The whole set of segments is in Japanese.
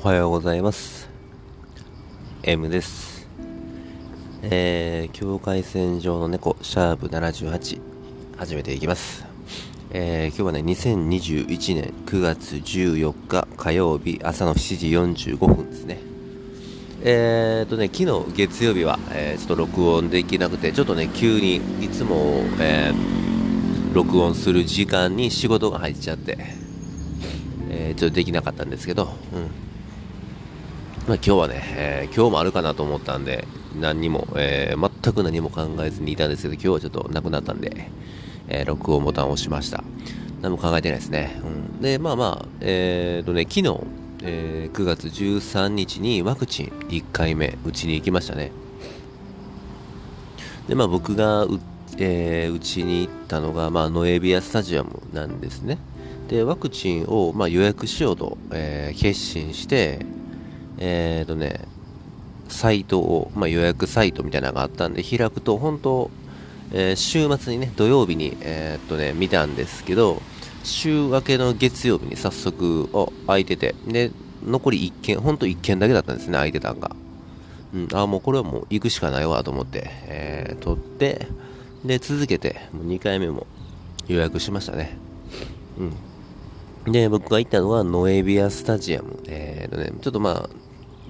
おはようございます。M です。えー、境界線上の猫シャープ78始めていきます。えー、今日はね2021年9月14日火曜日朝の7時45分ですね。えーとね昨日月曜日は、えー、ちょっと録音できなくてちょっとね急にいつも、えー、録音する時間に仕事が入っちゃってえー、ちょっとできなかったんですけど、うん。まあ、今日はね、えー、今日もあるかなと思ったんで、何にも、えー、全く何も考えずにいたんですけど、今日はちょっとなくなったんで、え録音ボタンを押しました。何も考えてないですね。うん、で、まあまあ、えーとね、昨日、え9月13日にワクチン1回目打ちに行きましたね。で、まあ僕がう、え打ちに行ったのが、まあ、ノエビアスタジアムなんですね。でワクチンを、まあ、予約しようと、えー、決心して、えーとね、サイトを、まあ、予約サイトみたいなのがあったんで開くと本当、えー、週末にね土曜日に、えーとね、見たんですけど週明けの月曜日に早速あ空いててで残り1件本当1件だけだったんですね空いてたんが、うん、あもうこれはもう行くしかないわと思って、えー、取ってで続けてもう2回目も予約しましたね。うん。で、僕が行ったのはノエビアスタジアム。えーとね、ちょっとまあ、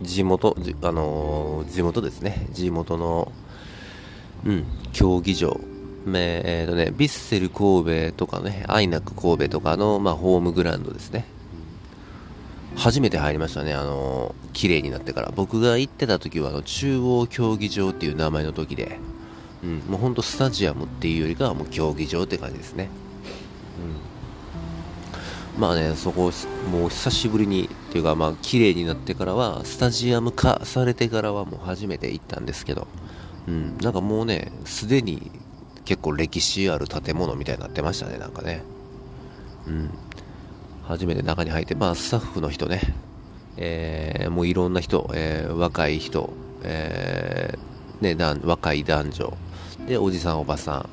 地元、あのー、地元ですね。地元の、うん、競技場。えーとね、ヴィッセル神戸とかね、アイナック神戸とかの、まあ、ホームグラウンドですね。初めて入りましたね、あのー、綺麗になってから。僕が行ってた時は、あの中央競技場っていう名前の時で、うん、もうほんとスタジアムっていうよりかはもう競技場って感じですね。うんまあね、そこ、もう久しぶりに、いうか、まあ、綺麗になってからは、スタジアム化されてからはもう初めて行ったんですけど、うん、なんかもうね、すでに結構歴史ある建物みたいになってましたね、なんかね。うん。初めて中に入って、まあ、スタッフの人ね、えー、もういろんな人、えー、若い人、えー、ね、若い男女、で、おじさん、おばさ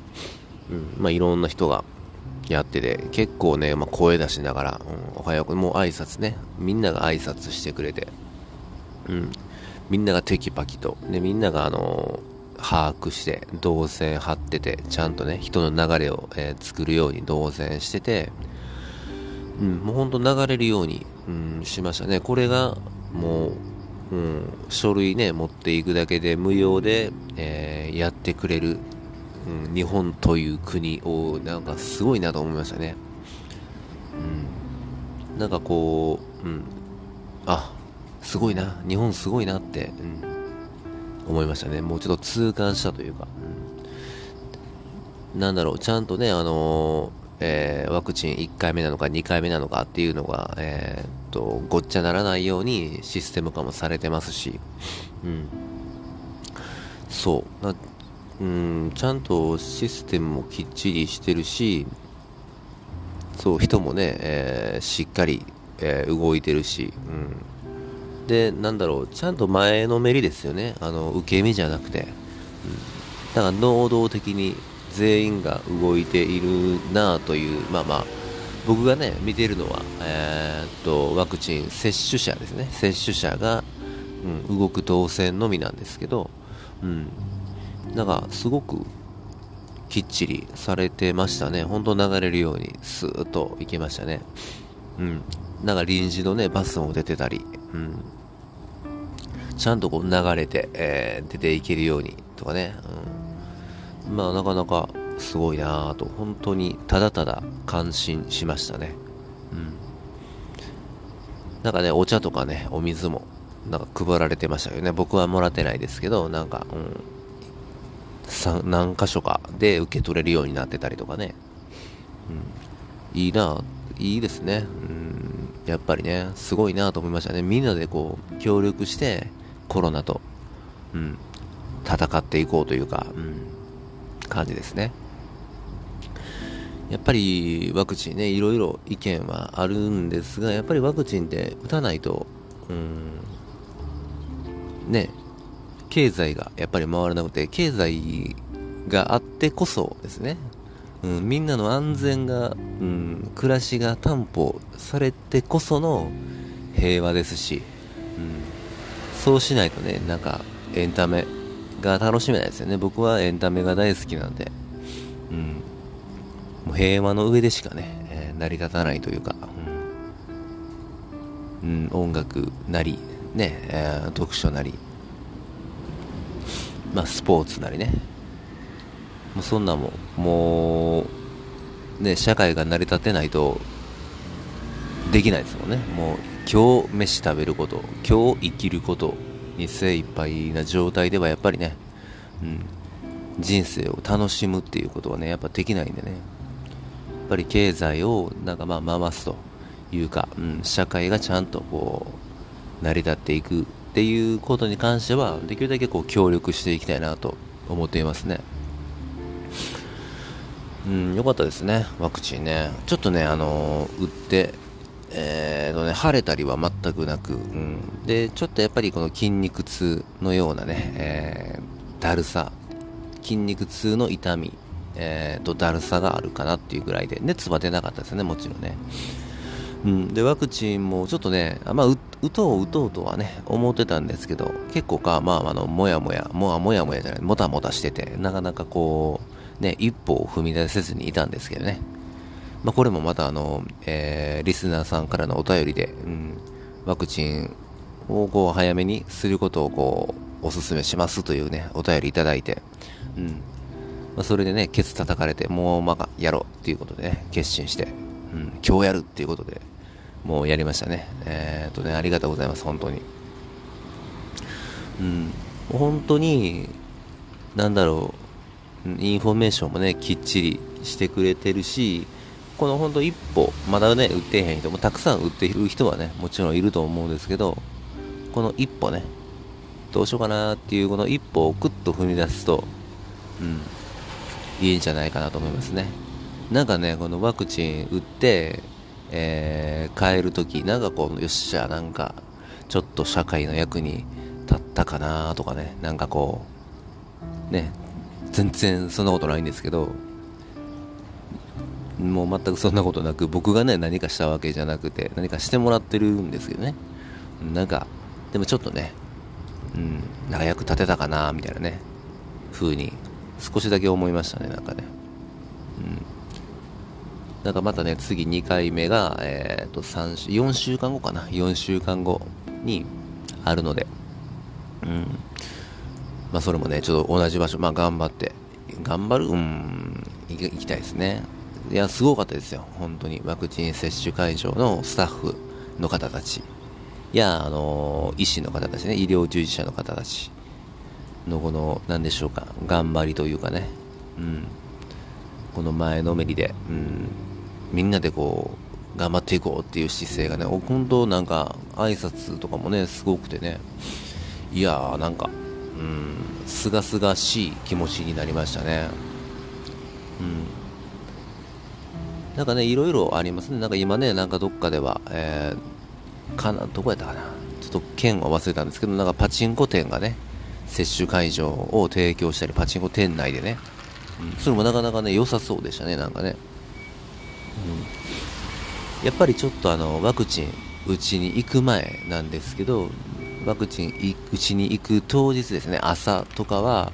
ん、うん、まあ、いろんな人が、やってて、結構ね、まあ、声出しながら、うん、おはよう、もう挨拶ね、みんなが挨拶してくれて、うん、みんながテキパキと、で、みんながあのー、把握して、動線張ってて、ちゃんとね、人の流れを、えー、作るように動線してて、うん、もうほんと流れるように、うん、しましたね。これが、もう、うん、書類ね、持っていくだけで無料で、えー、やってくれるうん、日本という国をなんかすごいなと思いましたね。うん、なんかこう、うん、あすごいな、日本すごいなって、うん、思いましたね。もうちょっと痛感したというか、うん、なんだろう、ちゃんとね、あのー、えー、ワクチン1回目なのか2回目なのかっていうのが、えー、と、ごっちゃならないようにシステム化もされてますし、うん、そう、うんちゃんとシステムもきっちりしてるしそう人もね、えー、しっかり、えー、動いてるし、うん、でなんだろうちゃんと前のめりですよね。あの受け身じゃなくて、うん、だから能動的に全員が動いているなというまあまあ僕がね見てるのは、えー、っとワクチン接種者ですね。接種者が、うん、動く動線のみなんですけど、うん、なんかすごくきっちりされてましたね。ほんと流れるようにスーッと行きましたね。うん。なんか臨時のね、バスも出てたり、うん。ちゃんとこう流れて、えー、出ていけるようにとかね。うん。まあなかなかすごいなぁと、本当にただただ感心しましたね。うん。なんかね、お茶とかね、お水もなんか配られてましたけどね。僕はもらってないですけど、なんか、うん。何箇所かで受け取れるようになってたりとかね、うん、いいな、いいですね、うん、やっぱりね、すごいなと思いましたね、みんなでこう協力してコロナと、うん、戦っていこうというか、うん、感じですね。やっぱりワクチンね、いろいろ意見はあるんですが、やっぱりワクチンって打たないと、うん、ね、経済がやっぱり回らなくて、経済があってこそですね、うん、みんなの安全が、うん、暮らしが担保されてこその平和ですし、うんそうしないとねなんかエンタメが楽しめないですよね。僕はエンタメが大好きなんで、うん、もう平和の上でしかね、えー、成り立たないというか、うん、うん、音楽なりね、えー、読書なりまあスポーツなりね。もうそんなもんもうね社会が成り立てないとできないですもんね。もう今日飯食べること今日生きることに精一杯な状態ではやっぱりね、うん、人生を楽しむっていうことはねやっぱできないんでね。やっぱり経済をなんかまあ回すというか、うん、社会がちゃんとこう成り立っていくっていうことに関してはできるだけこう協力していきたいなと思っていますね。うん良かったですねワクチンね。ちょっとねあのー、打ってえーとね、晴れたりは全くなく、うん、でちょっとやっぱりこの筋肉痛のようなね、えー、だるさ。筋肉痛の痛み、えー、とだるさがあるかなっていうぐらいで。熱は出なかったですねもちろんね、うん、でワクチンもちょっとね、まあ、打とう打とうとはね思ってたんですけど結構かまああのもやもやもやもやもやじゃないもたもたしててなかなかこうね一歩を踏み出せずにいたんですけどね。まあ、これもまたあの、えー、リスナーさんからのお便りで、うん、ワクチンをこう早めにすることをこうお勧めしますというね、お便りいただいて、うん。まあ、それでね、ケツ叩かれて、もうまあやろうっていうことでね、決心して、うん、今日やるっていうことで、もうやりましたね。えー、っとね、ありがとうございます、本当に。うん、本当に、なんだろう、インフォメーションもね、きっちりしてくれてるし、この本当一歩、まだね、打ってへん人もたくさん打っている人はね、もちろんいると思うんですけど、この一歩ね、どうしようかなっていうこの一歩をクッと踏み出すと、うん、いいんじゃないかなと思いますね。なんかね、このワクチン打って、えー、帰るとき、なんかこう、よっしゃ、なんか、ちょっと社会の役に立ったかなとかね、なんかこう、ね、全然そんなことないんですけど、もう全くそんなことなく僕がね何かしたわけじゃなくて何かしてもらってるんですけどね。なんかでもちょっとねうんなんか役立てたかなみたいなね風に少しだけ思いましたねなんかね。なんかまたね次2回目がえっ、ー、と34週間後かな。4週間後にあるので。うん。まあそれもねちょっと同じ場所。まあ頑張って。頑張る？うん。行きたいですね。いや、すごかったですよ。本当に。ワクチン接種会場のスタッフの方たち。いや、あの医師の方たちね、医療従事者の方たち。のこの、何でしょうか、頑張りというかね、うん。この前のめりで、うん。みんなでこう、頑張っていこうっていう姿勢がね、本当なんか、挨拶とかもね、すごくてね、いやー、なんか、うん、すがすがしい気持ちになりましたね。うん。なんかね、いろいろありますね。なんか今ね、なんかどっかでは、えー、かな、どこやったかな。ちょっと県は忘れたんですけど、なんかパチンコ店がね、接種会場を提供したり、パチンコ店内でね、うん、それもなかなかね、良さそうでしたね、なんかね。やっぱりちょっとあの、ワクチン打ちに行く前なんですけど、ワクチン打ちに行く当日ですね、朝とかは、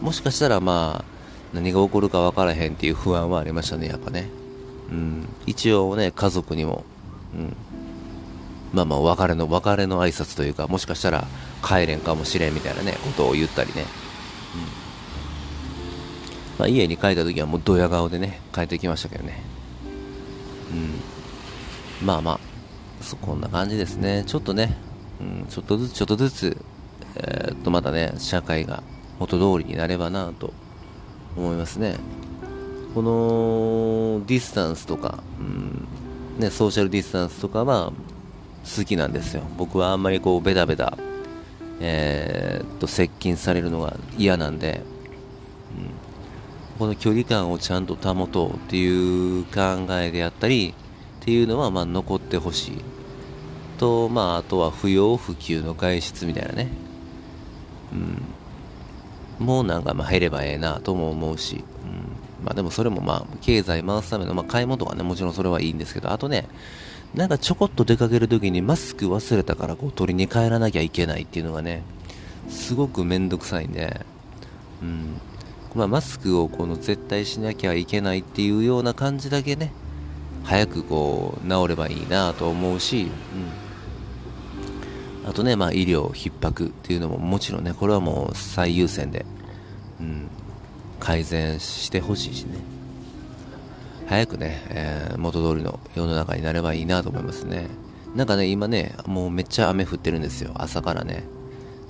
もしかしたらまあ、何が起こるか分からへんっていう不安はありましたね、やっぱね。うん、一応ね、家族にも、うん、まあまあ、別れの、別れの挨拶というか、もしかしたら帰れんかもしれんみたいなね、ことを言ったりね。うん。まあ、家に帰った時はもうドヤ顔でね、帰ってきましたけどね。うん。まあまあ、そこんな感じですね。ちょっとね、うん、ちょっとずつちょっとずつ、えー、っと、またね、社会が元通りになればなと思いますね。このディスタンスとか、うんね、ソーシャルディスタンスとかは好きなんですよ。僕はあんまりこうベタベタ、えー、っと接近されるのが嫌なんで、この距離感をちゃんと保とうっていう考えであったりっていうのはまあ残ってほしい。と、まあ、あとは不要不急の外出みたいなね。うん。もうなんかまあ減ればええなとも思うし、うんまあでもそれもまあ、経済回すための、まあ買い物とかね、もちろんそれはいいんですけど、あとね、なんかちょこっと出かけるときにマスク忘れたからこう取りに帰らなきゃいけないっていうのがね、すごくめんどくさいんで、うん。まあマスクをこの絶対しなきゃいけないっていうような感じだけね、早くこう治ればいいなと思うし、うん、あとね、まあ、医療逼迫っていうのももちろんねこれはもう最優先で、うん、改善してほしいしね。早くね、えー、元通りの世の中になればいいなと思いますね。なんかね今ねもうめっちゃ雨降ってるんですよ。朝からね。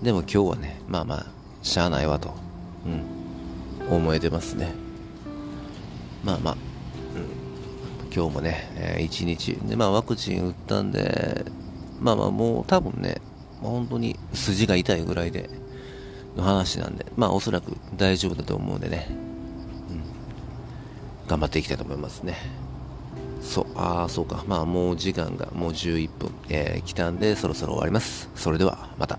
でも今日はねまあまあしゃあないわと、うん、思えてますね。まあまあ。うん。今日もね、えー、1日。で、まあ、ワクチン打ったんで、まあまあもう多分ね、本当に筋が痛いぐらいでの話なんで、まあおそらく大丈夫だと思うんでね、うん、頑張っていきたいと思いますね。そう、ああ、そうか、まあもう時間がもう11分、えー、来たんで、そろそろ終わります。それでは、また。